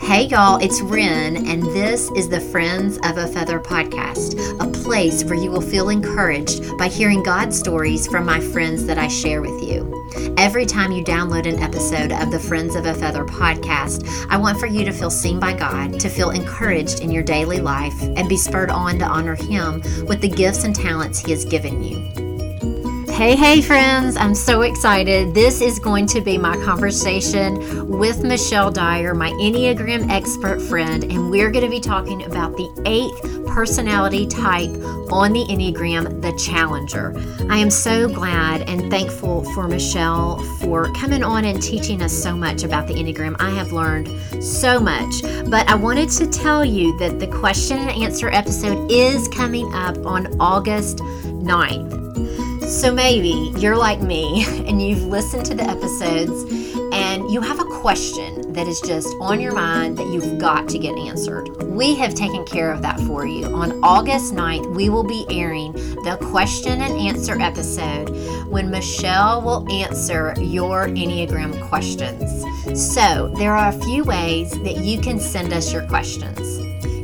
Hey, y'all, it's Ren, and this is the Friends of a Feather podcast, a place where you will feel encouraged by hearing God stories from my friends that I share with you. Every time you download an episode of the Friends of a Feather podcast, I want for you to feel seen by God, to feel encouraged in your daily life, and be spurred on to honor Him with the gifts and talents He has given you. Hey, hey, friends, I'm so excited. This is going to be my conversation with Michelle Dyer, my Enneagram expert friend, and we're going to be talking about the eighth personality type on the Enneagram, the Challenger. I am so glad and thankful for Michelle for coming on and teaching us so much about the Enneagram. I have learned so much, but I wanted to tell you that the question and answer episode is coming up on August 9th. So maybe you're like me and you've listened to the episodes and you have a question that is just on your mind that you've got to get answered. We have taken care of that for you. On August 9th, we will be airing the question and answer episode when Michelle will answer your Enneagram questions. So, there are a few ways that you can send us your questions.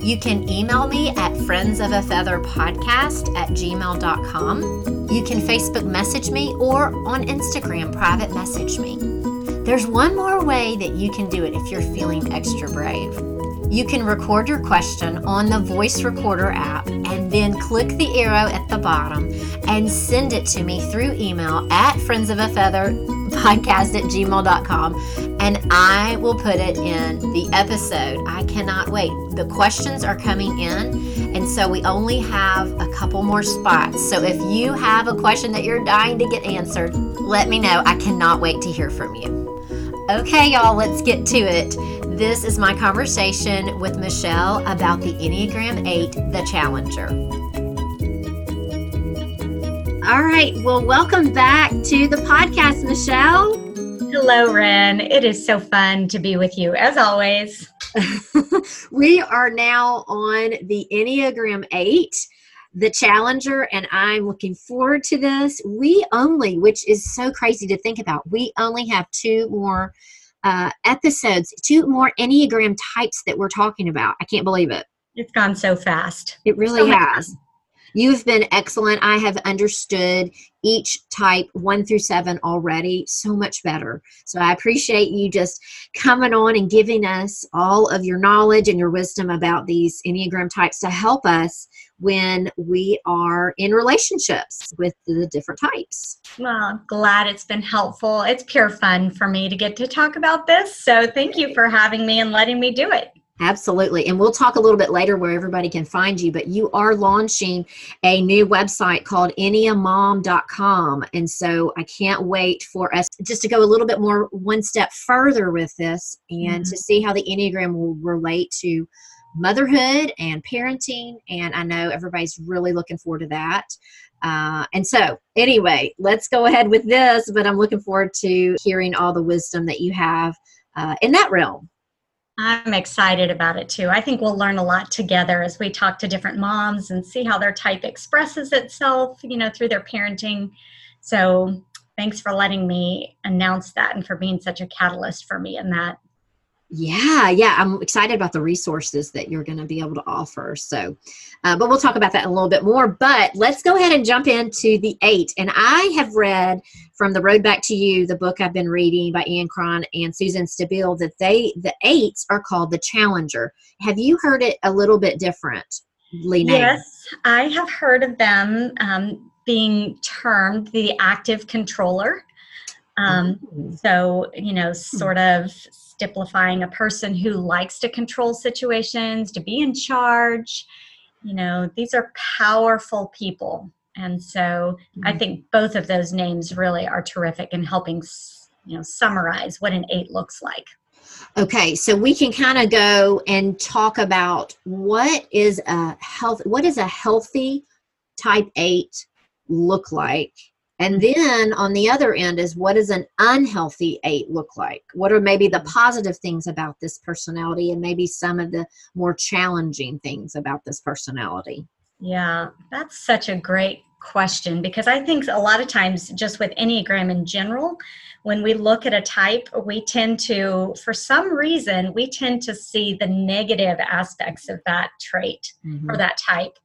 You can email me at friendsofafeatherpodcast at gmail.com. You can Facebook message me or on Instagram private message me. There's one more way that you can do it if you're feeling extra brave. You can record your question on the voice recorder app and then click the arrow at the bottom and send it to me through email at friends of a feather podcast at gmail.com and I will put it in the episode. I cannot wait. The questions are coming in, and so we only have a couple more spots. So if you have a question that you're dying to get answered, let me know. I cannot wait to hear from you. Okay, y'all, let's get to it. This is my conversation with Michelle about the Enneagram 8, the Challenger. All right, well, welcome back to the podcast, Michelle. Hello, Ren. It is so fun to be with you, as always. we are now on the Enneagram 8 the challenger and i'm looking forward to this we only which is so crazy to think about we only have two more uh, episodes two more enneagram types that we're talking about i can't believe it it's gone so fast it really so has You've been excellent. I have understood each type one through seven already so much better. So I appreciate you just coming on and giving us all of your knowledge and your wisdom about these Enneagram types to help us when we are in relationships with the different types. Well, glad it's been helpful. It's pure fun for me to get to talk about this. So thank you for having me and letting me do it. Absolutely. And we'll talk a little bit later where everybody can find you, but you are launching a new website called enneamom.com. And so I can't wait for us just to go a little bit more one step further with this and mm-hmm. to see how the Enneagram will relate to motherhood and parenting. And I know everybody's really looking forward to that. Uh, and so, anyway, let's go ahead with this, but I'm looking forward to hearing all the wisdom that you have uh, in that realm. I'm excited about it too. I think we'll learn a lot together as we talk to different moms and see how their type expresses itself, you know, through their parenting. So, thanks for letting me announce that and for being such a catalyst for me in that. Yeah, yeah, I'm excited about the resources that you're going to be able to offer. So, uh, but we'll talk about that in a little bit more. But let's go ahead and jump into the eight. And I have read from The Road Back to You, the book I've been reading by Ian Cron and Susan Stabile, that they the eights are called the Challenger. Have you heard it a little bit different? Yes, I have heard of them um, being termed the active controller. Um, oh. so, you know, sort of stipplifying a person who likes to control situations, to be in charge. You know, these are powerful people. And so mm-hmm. I think both of those names really are terrific in helping, you know, summarize what an eight looks like. Okay, so we can kind of go and talk about what is a health what is a healthy type 8 look like and then on the other end is what does an unhealthy eight look like? What are maybe the positive things about this personality and maybe some of the more challenging things about this personality? Yeah, that's such a great question because I think a lot of times, just with Enneagram in general, when we look at a type, we tend to, for some reason, we tend to see the negative aspects of that trait mm-hmm. or that type.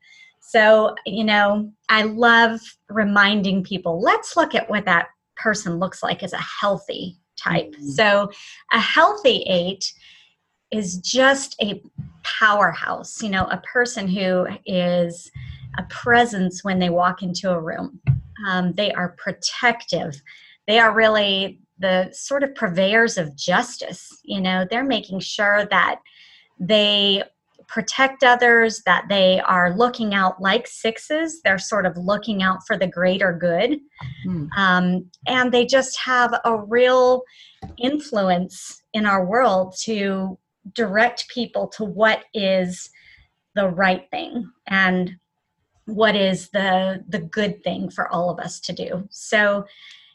So, you know, I love reminding people let's look at what that person looks like as a healthy type. Mm-hmm. So, a healthy eight is just a powerhouse, you know, a person who is a presence when they walk into a room. Um, they are protective. They are really the sort of purveyors of justice. You know, they're making sure that they protect others, that they are looking out like sixes. They're sort of looking out for the greater good. Mm. Um, and they just have a real influence in our world to direct people to what is the right thing and what is the the good thing for all of us to do so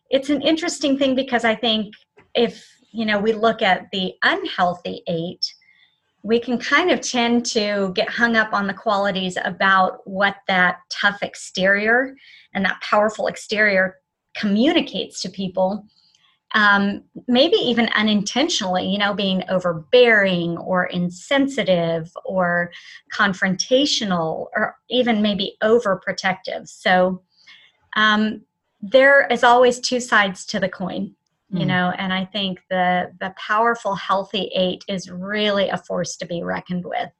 it's an interesting thing because i think if you know we look at the unhealthy eight we can kind of tend to get hung up on the qualities about what that tough exterior and that powerful exterior communicates to people um, maybe even unintentionally, you know, being overbearing or insensitive or confrontational or even maybe overprotective. So um, there is always two sides to the coin, you mm. know, and I think the the powerful, healthy eight is really a force to be reckoned with.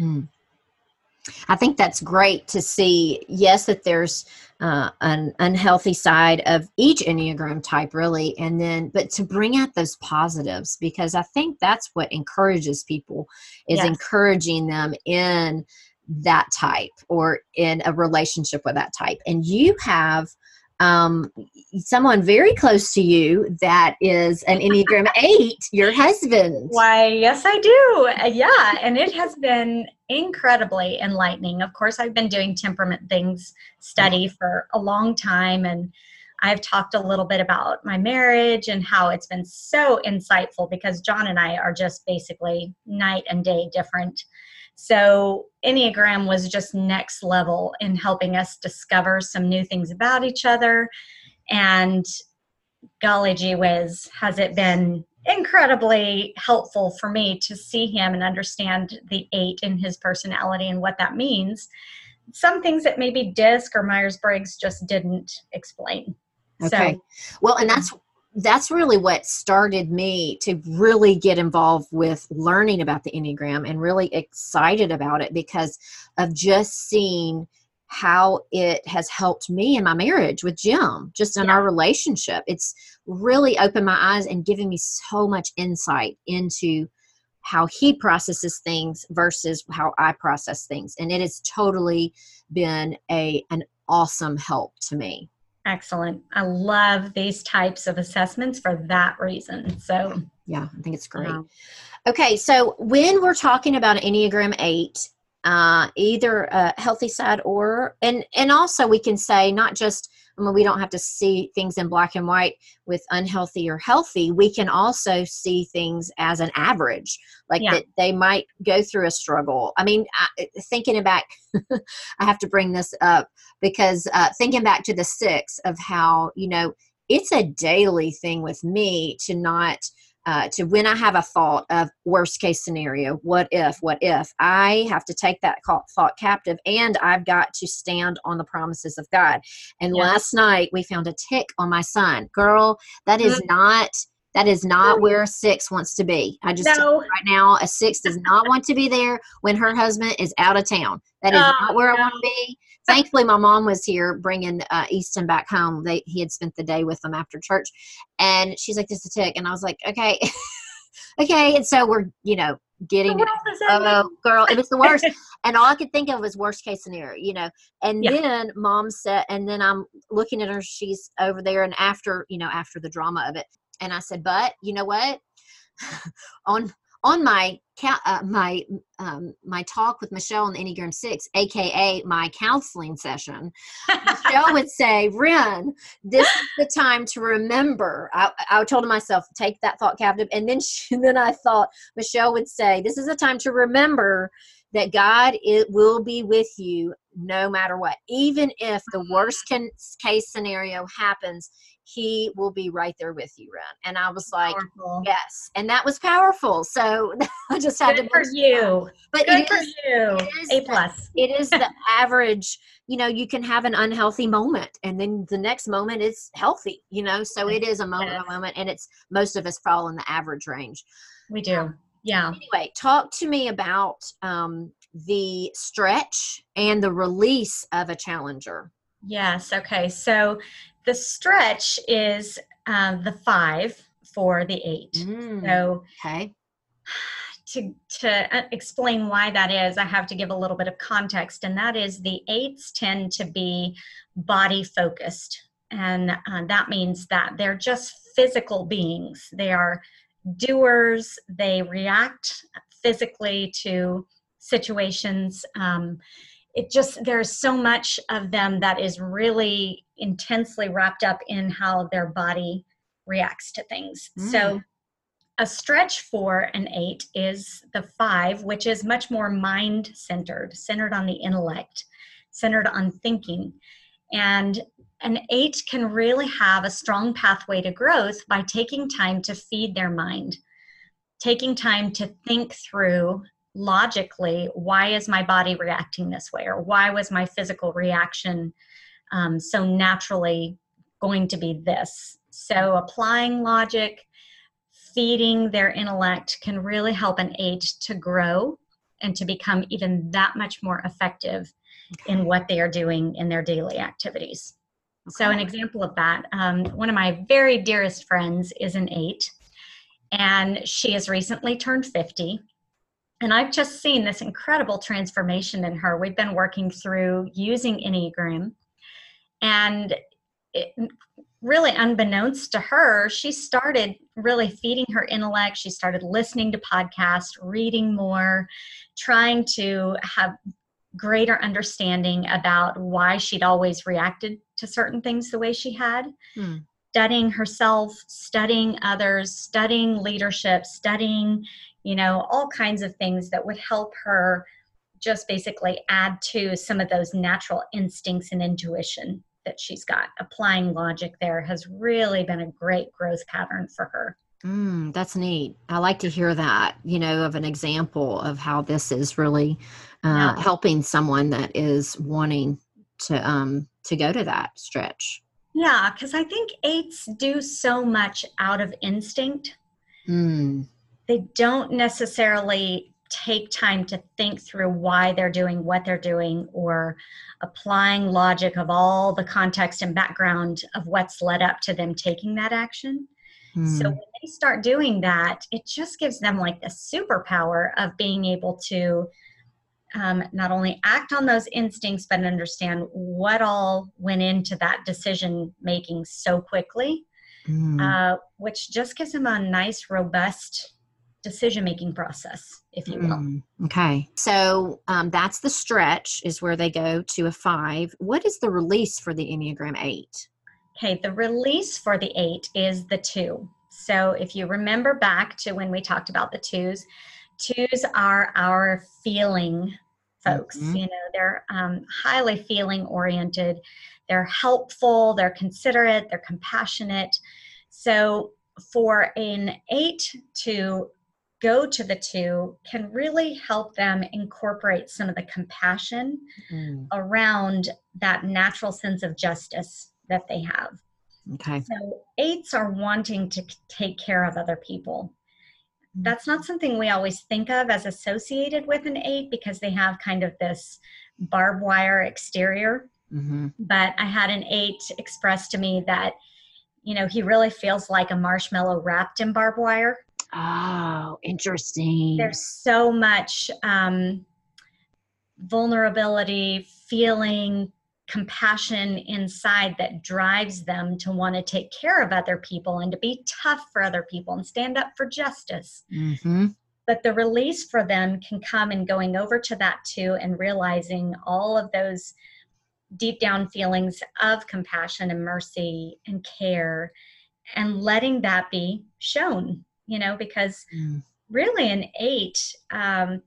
Mm. I think that's great to see. Yes, that there's uh, an unhealthy side of each Enneagram type, really, and then, but to bring out those positives because I think that's what encourages people is yes. encouraging them in that type or in a relationship with that type. And you have um, someone very close to you that is an Enneagram 8, your husband. Why, yes, I do. Uh, yeah, and it has been incredibly enlightening. Of course, I've been doing temperament things study for a long time, and I've talked a little bit about my marriage and how it's been so insightful because John and I are just basically night and day different. So, Enneagram was just next level in helping us discover some new things about each other. And golly gee whiz, has it been incredibly helpful for me to see him and understand the eight in his personality and what that means. Some things that maybe DISC or Myers Briggs just didn't explain. Okay. So, well, and that's that's really what started me to really get involved with learning about the Enneagram and really excited about it because of just seeing how it has helped me in my marriage with Jim, just in yeah. our relationship. It's really opened my eyes and given me so much insight into how he processes things versus how I process things. And it has totally been a an awesome help to me. Excellent. I love these types of assessments for that reason. So, yeah, I think it's great. Okay, so when we're talking about Enneagram 8, uh, either a healthy side or, and, and also we can say not just I mean, we don't have to see things in black and white with unhealthy or healthy. We can also see things as an average, like yeah. that they might go through a struggle. I mean, I, thinking back, I have to bring this up because uh, thinking back to the six of how, you know, it's a daily thing with me to not uh, to when I have a thought of worst case scenario, what if, what if, I have to take that thought captive and I've got to stand on the promises of God. And yeah. last night we found a tick on my son. Girl, that is mm-hmm. not. That is not where a six wants to be. I just no. right now a six does not want to be there when her husband is out of town. That is oh, not where no. I want to be thankfully my mom was here bringing uh, easton back home they he had spent the day with them after church and she's like this is a tick and i was like okay okay and so we're you know getting oh girl it was the worst and all i could think of was worst case scenario you know and yeah. then mom said and then i'm looking at her she's over there and after you know after the drama of it and i said but you know what on on my uh, my um, my talk with Michelle on the Enneagram Six, aka my counseling session, Michelle would say, "Ren, this is the time to remember." I, I told myself, "Take that thought captive," and then she, then I thought Michelle would say, "This is the time to remember." That God it will be with you no matter what. Even if the worst can, case scenario happens, he will be right there with you, Ren. And I was like, powerful. yes. And that was powerful. So I just had Good to for you. But Good for you. A plus. It is the average, you know, you can have an unhealthy moment and then the next moment is healthy, you know. So it is a moment yes. by moment and it's most of us fall in the average range. We do. Um, yeah. Anyway, talk to me about um, the stretch and the release of a challenger. Yes. Okay. So the stretch is uh, the five for the eight. Mm, so okay. To, to uh, explain why that is, I have to give a little bit of context, and that is the eights tend to be body focused. And uh, that means that they're just physical beings. They are doers, they react physically to situations. Um, it just, there's so much of them that is really intensely wrapped up in how their body reacts to things. Mm. So, a stretch for an eight is the five, which is much more mind centered, centered on the intellect, centered on thinking. And an eight can really have a strong pathway to growth by taking time to feed their mind, taking time to think through logically why is my body reacting this way or why was my physical reaction um, so naturally going to be this so applying logic feeding their intellect can really help an eight to grow and to become even that much more effective okay. in what they are doing in their daily activities Okay. So, an example of that, um, one of my very dearest friends is an eight, and she has recently turned 50. And I've just seen this incredible transformation in her. We've been working through using Enneagram, and it, really unbeknownst to her, she started really feeding her intellect. She started listening to podcasts, reading more, trying to have greater understanding about why she'd always reacted to certain things the way she had. Hmm. Studying herself, studying others, studying leadership, studying, you know, all kinds of things that would help her just basically add to some of those natural instincts and intuition that she's got. Applying logic there has really been a great growth pattern for her. Mm, that's neat. I like to hear that, you know, of an example of how this is really uh, yeah. helping someone that is wanting to um to go to that stretch. Yeah, because I think eights do so much out of instinct. Mm. They don't necessarily take time to think through why they're doing what they're doing or applying logic of all the context and background of what's led up to them taking that action. Mm. So when they start doing that, it just gives them like the superpower of being able to um, not only act on those instincts, but understand what all went into that decision making so quickly, mm. uh, which just gives them a nice, robust decision making process, if you will. Mm. Okay. So um, that's the stretch, is where they go to a five. What is the release for the Enneagram 8? Okay, the release for the 8 is the 2. So if you remember back to when we talked about the twos, twos are our feeling folks. Mm-hmm. You know, they're um, highly feeling oriented, they're helpful, they're considerate, they're compassionate. So for an eight to go to the two can really help them incorporate some of the compassion mm. around that natural sense of justice that they have. Okay. So eights are wanting to take care of other people that's not something we always think of as associated with an eight because they have kind of this barbed wire exterior. Mm-hmm. But I had an eight express to me that, you know, he really feels like a marshmallow wrapped in barbed wire. Oh, interesting. There's so much um, vulnerability, feeling, compassion inside that drives them to want to take care of other people and to be tough for other people and stand up for justice. Mm-hmm. But the release for them can come in going over to that two and realizing all of those deep down feelings of compassion and mercy and care and letting that be shown, you know, because mm. really an eight, um,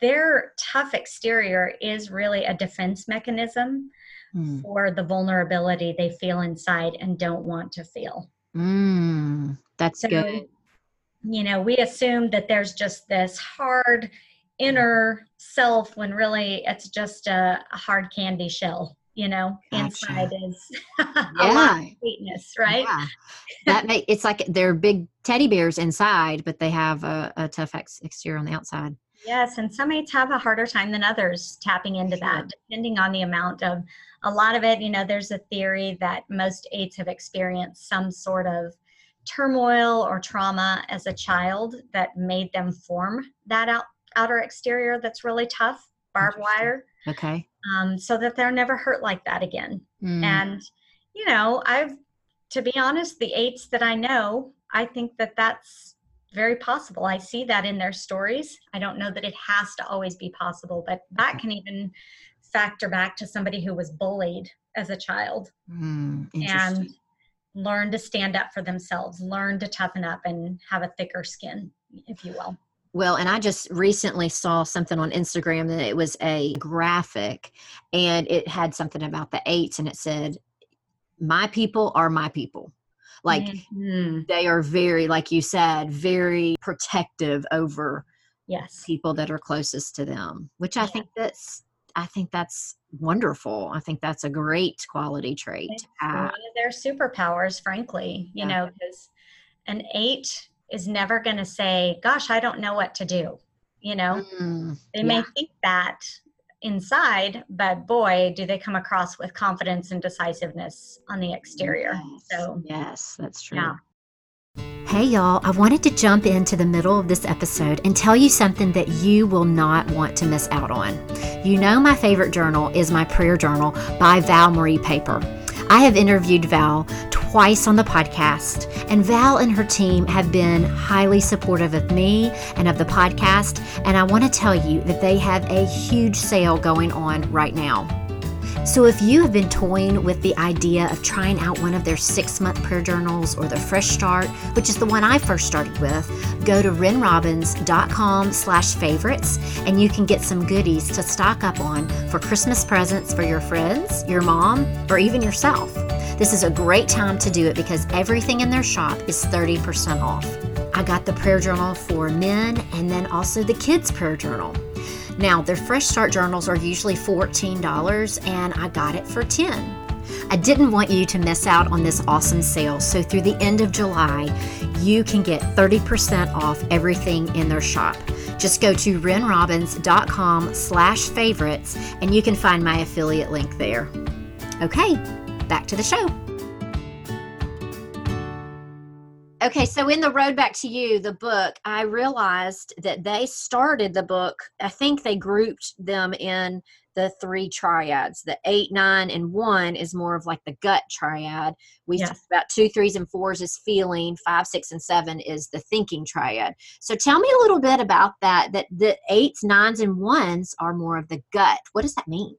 their tough exterior is really a defense mechanism mm. for the vulnerability they feel inside and don't want to feel. Mm, that's so, good. You know, we assume that there's just this hard inner self when really it's just a, a hard candy shell you know gotcha. inside is yeah sweetness right yeah. that make it's like they're big teddy bears inside but they have a, a tough ex- exterior on the outside yes and some mates have a harder time than others tapping into sure. that depending on the amount of a lot of it you know there's a theory that most eights have experienced some sort of turmoil or trauma as a child that made them form that out, outer exterior that's really tough barbed wire okay um, so that they're never hurt like that again. Mm. And, you know, I've, to be honest, the eights that I know, I think that that's very possible. I see that in their stories. I don't know that it has to always be possible, but that can even factor back to somebody who was bullied as a child mm, and learn to stand up for themselves, learn to toughen up and have a thicker skin, if you will. Well, and I just recently saw something on Instagram that it was a graphic and it had something about the eights and it said, My people are my people. Like mm-hmm. they are very, like you said, very protective over yes people that are closest to them, which I yeah. think that's I think that's wonderful. I think that's a great quality trait. It's one of their superpowers, frankly, you yeah. know, because an eight is never going to say, Gosh, I don't know what to do. You know, mm, they yeah. may think that inside, but boy, do they come across with confidence and decisiveness on the exterior. Yes. So, yes, that's true. Yeah. Hey, y'all, I wanted to jump into the middle of this episode and tell you something that you will not want to miss out on. You know, my favorite journal is my prayer journal by Val Marie Paper. I have interviewed Val twice on the podcast, and Val and her team have been highly supportive of me and of the podcast. And I want to tell you that they have a huge sale going on right now. So, if you have been toying with the idea of trying out one of their six month prayer journals or the Fresh Start, which is the one I first started with, go to renrobbins.com slash favorites and you can get some goodies to stock up on for Christmas presents for your friends, your mom, or even yourself. This is a great time to do it because everything in their shop is 30% off. I got the prayer journal for men and then also the kids' prayer journal. Now, their Fresh Start journals are usually $14 and I got it for 10. I didn't want you to miss out on this awesome sale, so through the end of July, you can get 30% off everything in their shop. Just go to renrobbins.com slash favorites and you can find my affiliate link there. Okay, back to the show. Okay, so in the road back to you, the book, I realized that they started the book. I think they grouped them in the three triads. The eight, nine, and one is more of like the gut triad. We yes. talked about two, threes, and fours is feeling. Five, six, and seven is the thinking triad. So tell me a little bit about that. That the eights, nines, and ones are more of the gut. What does that mean?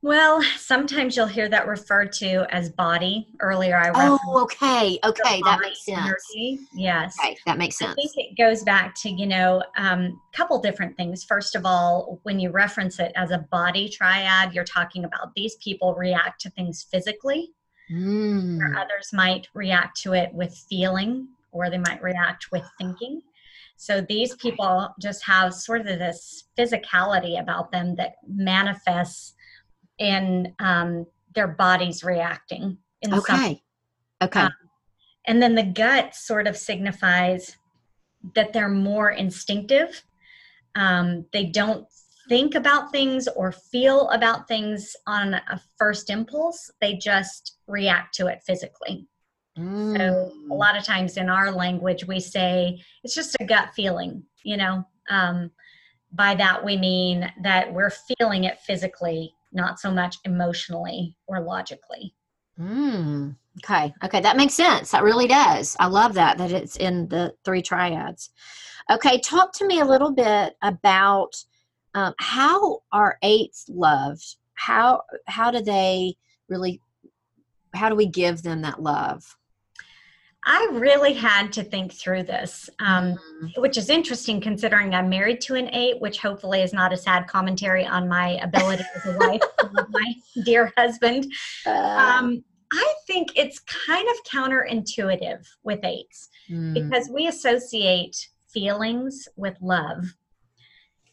Well, sometimes you'll hear that referred to as body. Earlier, I was oh, okay, okay, that makes sense. Energy. Yes, okay, that makes sense. I think it goes back to you know a um, couple different things. First of all, when you reference it as a body triad, you're talking about these people react to things physically, mm. or others might react to it with feeling, or they might react with thinking. So these people just have sort of this physicality about them that manifests in um, their bodies reacting. In okay. Some, okay. Um, and then the gut sort of signifies that they're more instinctive. Um, they don't think about things or feel about things on a first impulse, they just react to it physically. Mm. So, a lot of times in our language, we say it's just a gut feeling, you know. Um, by that, we mean that we're feeling it physically not so much emotionally or logically. Mm, okay. Okay. That makes sense. That really does. I love that, that it's in the three triads. Okay. Talk to me a little bit about um, how are eights loved? How, how do they really, how do we give them that love? I really had to think through this, um, mm-hmm. which is interesting considering I'm married to an eight, which hopefully is not a sad commentary on my ability as a wife of my dear husband. Uh, um, I think it's kind of counterintuitive with eights mm. because we associate feelings with love.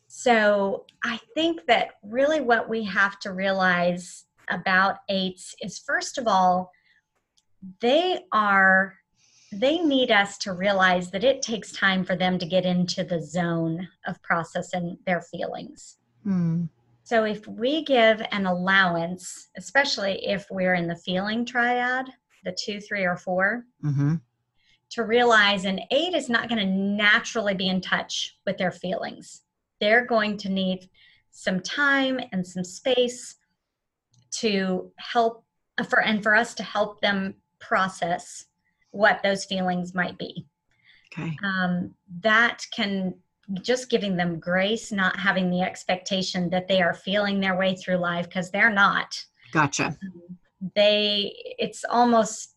So I think that really what we have to realize about eights is first of all, they are they need us to realize that it takes time for them to get into the zone of processing their feelings. Mm. So if we give an allowance, especially if we're in the feeling triad, the two, three, or 4 mm-hmm. to realize an eight is not going to naturally be in touch with their feelings. They're going to need some time and some space to help for and for us to help them process what those feelings might be. Okay. Um, that can just giving them grace, not having the expectation that they are feeling their way through life because they're not. Gotcha. Um, they, it's almost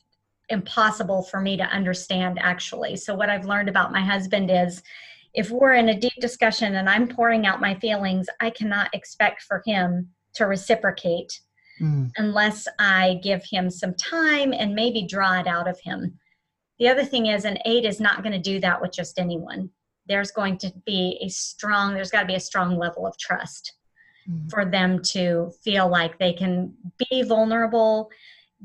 impossible for me to understand actually. So, what I've learned about my husband is if we're in a deep discussion and I'm pouring out my feelings, I cannot expect for him to reciprocate mm. unless I give him some time and maybe draw it out of him. The other thing is, an eight is not going to do that with just anyone. There's going to be a strong, there's got to be a strong level of trust mm-hmm. for them to feel like they can be vulnerable,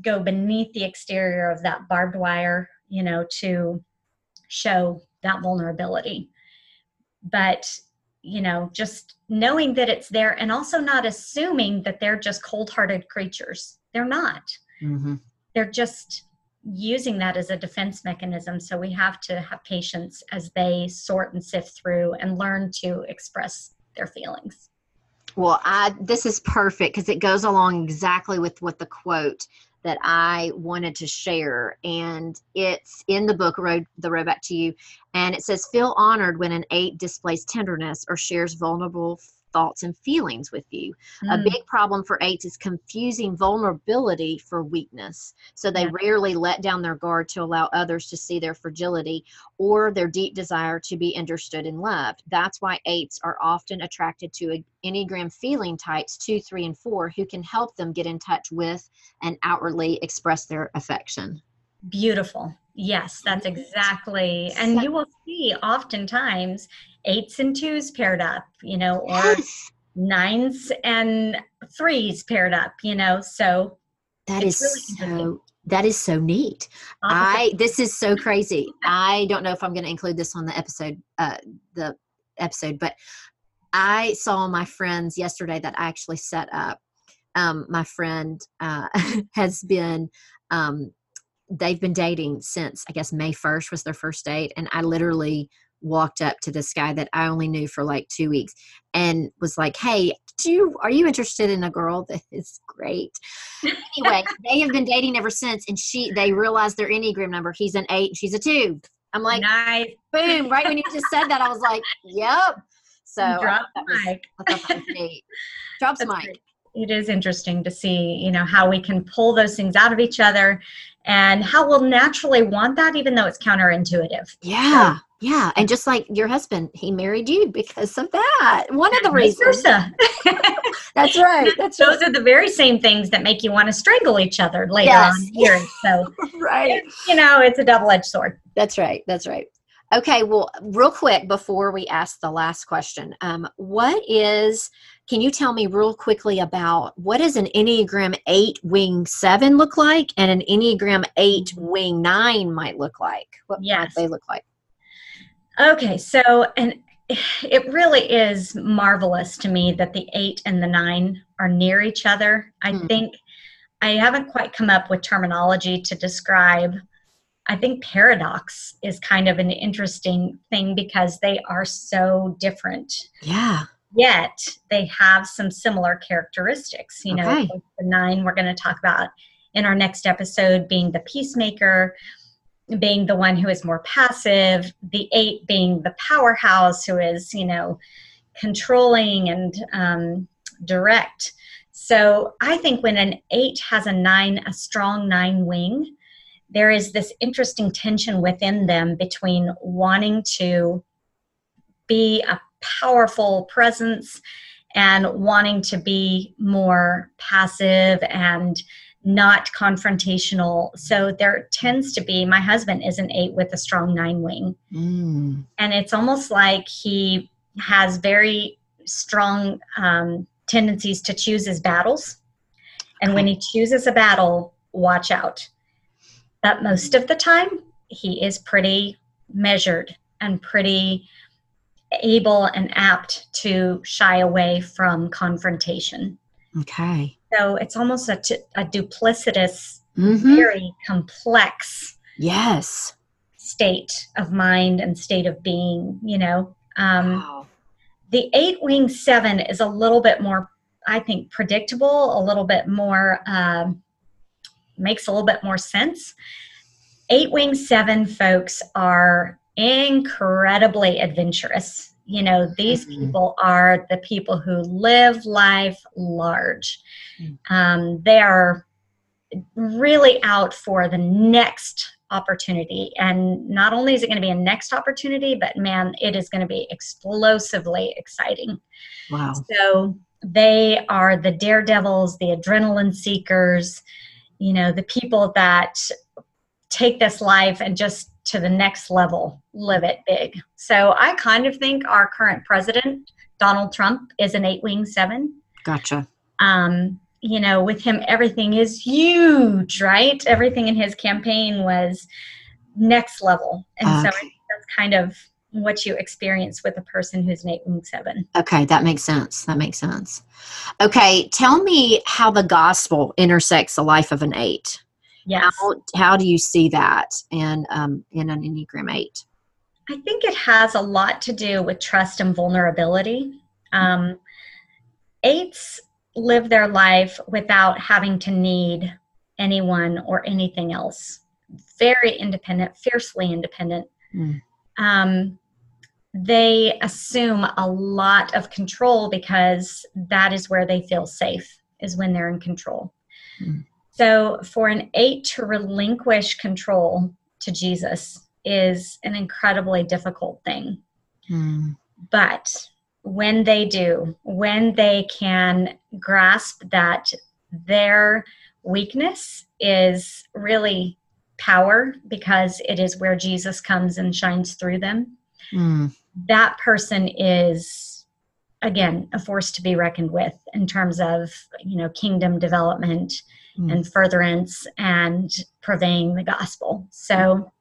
go beneath the exterior of that barbed wire, you know, to show that vulnerability. But, you know, just knowing that it's there and also not assuming that they're just cold hearted creatures. They're not. Mm-hmm. They're just using that as a defense mechanism. So we have to have patience as they sort and sift through and learn to express their feelings. Well, I this is perfect because it goes along exactly with what the quote that I wanted to share, and it's in the book "Road the Road Back to You," and it says, "Feel honored when an eight displays tenderness or shares vulnerable thoughts and feelings with you. Mm. A big problem for eights is confusing vulnerability for weakness. So they yeah. rarely let down their guard to allow others to see their fragility or their deep desire to be understood and loved. That's why eights are often attracted to Enneagram feeling types two, three, and four who can help them get in touch with and outwardly express their affection. Beautiful. Yes, that's exactly. And you will see oftentimes eights and twos paired up, you know, or yes. nines and threes paired up, you know. So that is really so that is so neat. I this is so crazy. I don't know if I'm going to include this on the episode uh the episode, but I saw my friends yesterday that I actually set up. Um, my friend uh, has been um, they've been dating since I guess May 1st was their first date. And I literally walked up to this guy that I only knew for like two weeks and was like, Hey, do you, are you interested in a girl that is great? anyway, they have been dating ever since and she, they realized their Enneagram number. He's an eight, and she's a two. I'm like, nice. boom, right when you just said that, I was like, yep. So drop mic. Drops mic. It is interesting to see, you know, how we can pull those things out of each other and how we'll naturally want that even though it's counterintuitive. Yeah. Yeah, and just like your husband, he married you because of that. One of the reasons. that's right. That's those right. are the very same things that make you want to strangle each other later yes. on here. So, right, you know, it's a double-edged sword. That's right. That's right. Okay, well, real quick before we ask the last question, um, what is? Can you tell me real quickly about what does an Enneagram Eight Wing Seven look like, and an Enneagram Eight Wing Nine might look like? What yes. might they look like? Okay, so and it really is marvelous to me that the eight and the nine are near each other. I mm. think I haven't quite come up with terminology to describe. I think paradox is kind of an interesting thing because they are so different. Yeah. Yet they have some similar characteristics. You know, okay. the nine we're going to talk about in our next episode being the peacemaker being the one who is more passive, the eight being the powerhouse who is, you know, controlling and um, direct. So I think when an eight has a nine, a strong nine wing, there is this interesting tension within them between wanting to be a powerful presence and wanting to be more passive and not confrontational. So there tends to be, my husband is an eight with a strong nine wing. Mm. And it's almost like he has very strong um, tendencies to choose his battles. And when he chooses a battle, watch out. But most of the time, he is pretty measured and pretty able and apt to shy away from confrontation. Okay. So it's almost a, t- a duplicitous, mm-hmm. very complex. Yes. State of mind and state of being, you know. Um, wow. The eight wing seven is a little bit more, I think, predictable, a little bit more, um, makes a little bit more sense. Eight wing seven folks are incredibly adventurous. You know, these mm-hmm. people are the people who live life large. Mm-hmm. Um, they are really out for the next opportunity. And not only is it going to be a next opportunity, but man, it is going to be explosively exciting. Wow. So they are the daredevils, the adrenaline seekers, you know, the people that take this life and just to the next level, live it big. So I kind of think our current president, Donald Trump, is an eight wing seven. Gotcha. Um, you know, with him, everything is huge, right? Everything in his campaign was next level. And okay. so that's kind of what you experience with a person who's an eight wing seven. Okay, that makes sense. That makes sense. Okay, tell me how the gospel intersects the life of an eight. Yes. How, how do you see that in, um, in an Enneagram 8? I think it has a lot to do with trust and vulnerability. Um, eights live their life without having to need anyone or anything else. Very independent, fiercely independent. Mm. Um, they assume a lot of control because that is where they feel safe, is when they're in control. Mm. So, for an eight to relinquish control to Jesus is an incredibly difficult thing. Mm. But when they do, when they can grasp that their weakness is really power because it is where Jesus comes and shines through them, mm. that person is again a force to be reckoned with in terms of you know kingdom development mm. and furtherance and purveying the gospel. So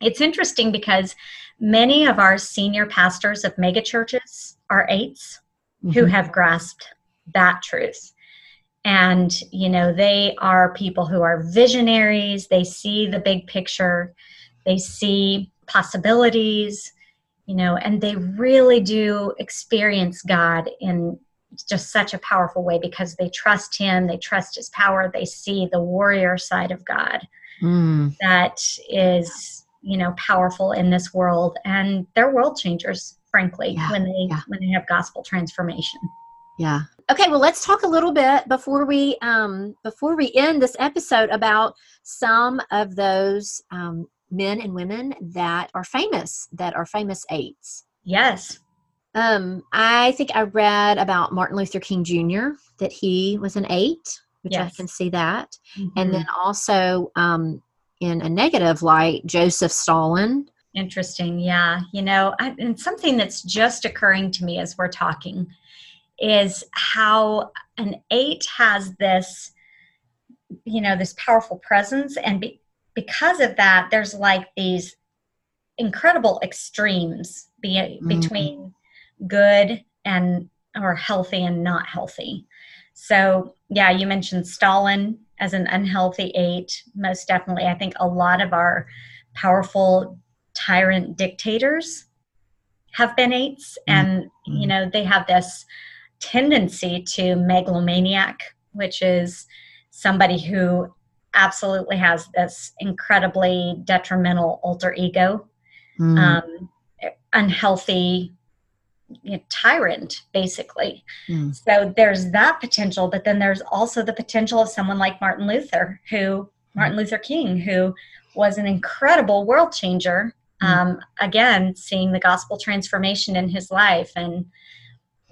it's interesting because many of our senior pastors of megachurches are 8s mm-hmm. who have grasped that truth. And, you know, they are people who are visionaries, they see the big picture, they see possibilities, you know, and they really do experience God in just such a powerful way because they trust him they trust his power they see the warrior side of god mm. that is you know powerful in this world and they're world changers frankly yeah, when they yeah. when they have gospel transformation yeah okay well let's talk a little bit before we um before we end this episode about some of those um, men and women that are famous that are famous eights yes um, I think I read about Martin Luther King Jr. that he was an eight, which yes. I can see that, mm-hmm. and then also um, in a negative light, Joseph Stalin. Interesting, yeah. You know, I, and something that's just occurring to me as we're talking is how an eight has this, you know, this powerful presence, and be, because of that, there's like these incredible extremes be, mm-hmm. Good and or healthy and not healthy. So, yeah, you mentioned Stalin as an unhealthy eight. Most definitely. I think a lot of our powerful tyrant dictators have been 8s mm-hmm. and you know they have this tendency to megalomaniac which is somebody who absolutely has this incredibly detrimental alter ego mm. um, unhealthy you know, tyrant basically mm. so there's that potential but then there's also the potential of someone like martin luther who martin luther king who was an incredible world changer. Mm-hmm. Um, again, seeing the gospel transformation in his life and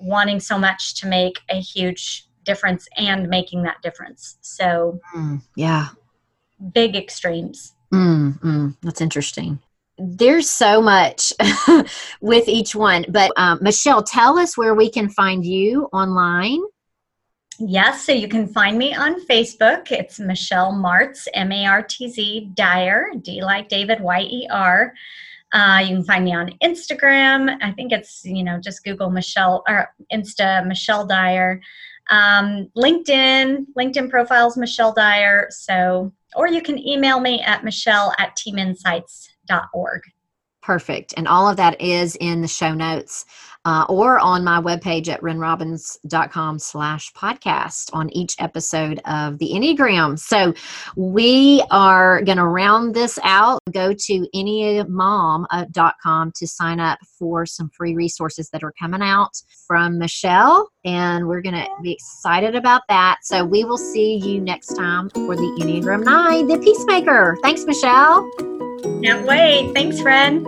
wanting so much to make a huge difference and making that difference. So, mm, yeah, big extremes. Mm, mm, that's interesting. There's so much with each one, but um, Michelle, tell us where we can find you online. Yes, so you can find me on Facebook. It's Michelle Martz, M A R T Z Dyer, D like David, Y E R. Uh, you can find me on Instagram. I think it's, you know, just Google Michelle or Insta Michelle Dyer. Um, LinkedIn, LinkedIn profiles Michelle Dyer. So, or you can email me at michelle at teaminsights.org. Perfect. And all of that is in the show notes uh, or on my webpage at renrobbins.com slash podcast on each episode of the Enneagram. So we are going to round this out. Go to enneamom.com to sign up for some free resources that are coming out from Michelle. And we're going to be excited about that. So we will see you next time for the Enneagram 9, the Peacemaker. Thanks, Michelle. Can't wait. Thanks, Ren.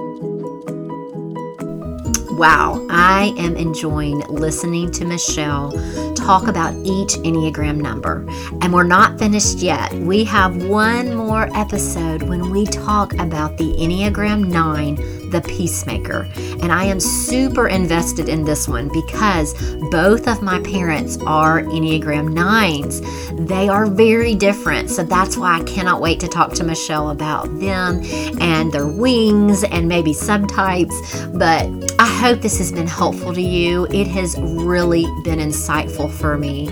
Wow, I am enjoying listening to Michelle talk about each Enneagram number. And we're not finished yet. We have one more episode when we talk about the Enneagram 9 the Peacemaker. And I am super invested in this one because both of my parents are Enneagram 9s. They are very different. So that's why I cannot wait to talk to Michelle about them and their wings and maybe subtypes. But I hope this has been helpful to you. It has really been insightful for me.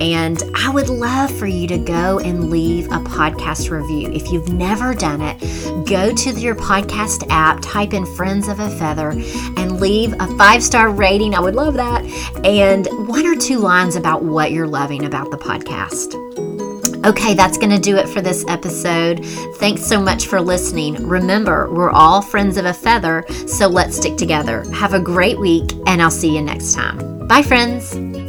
And I would love for you to go and leave a podcast review. If you've never done it, go to your podcast app, type in Friends of a Feather, and leave a five star rating. I would love that. And one or two lines about what you're loving about the podcast. Okay, that's going to do it for this episode. Thanks so much for listening. Remember, we're all friends of a feather, so let's stick together. Have a great week, and I'll see you next time. Bye, friends.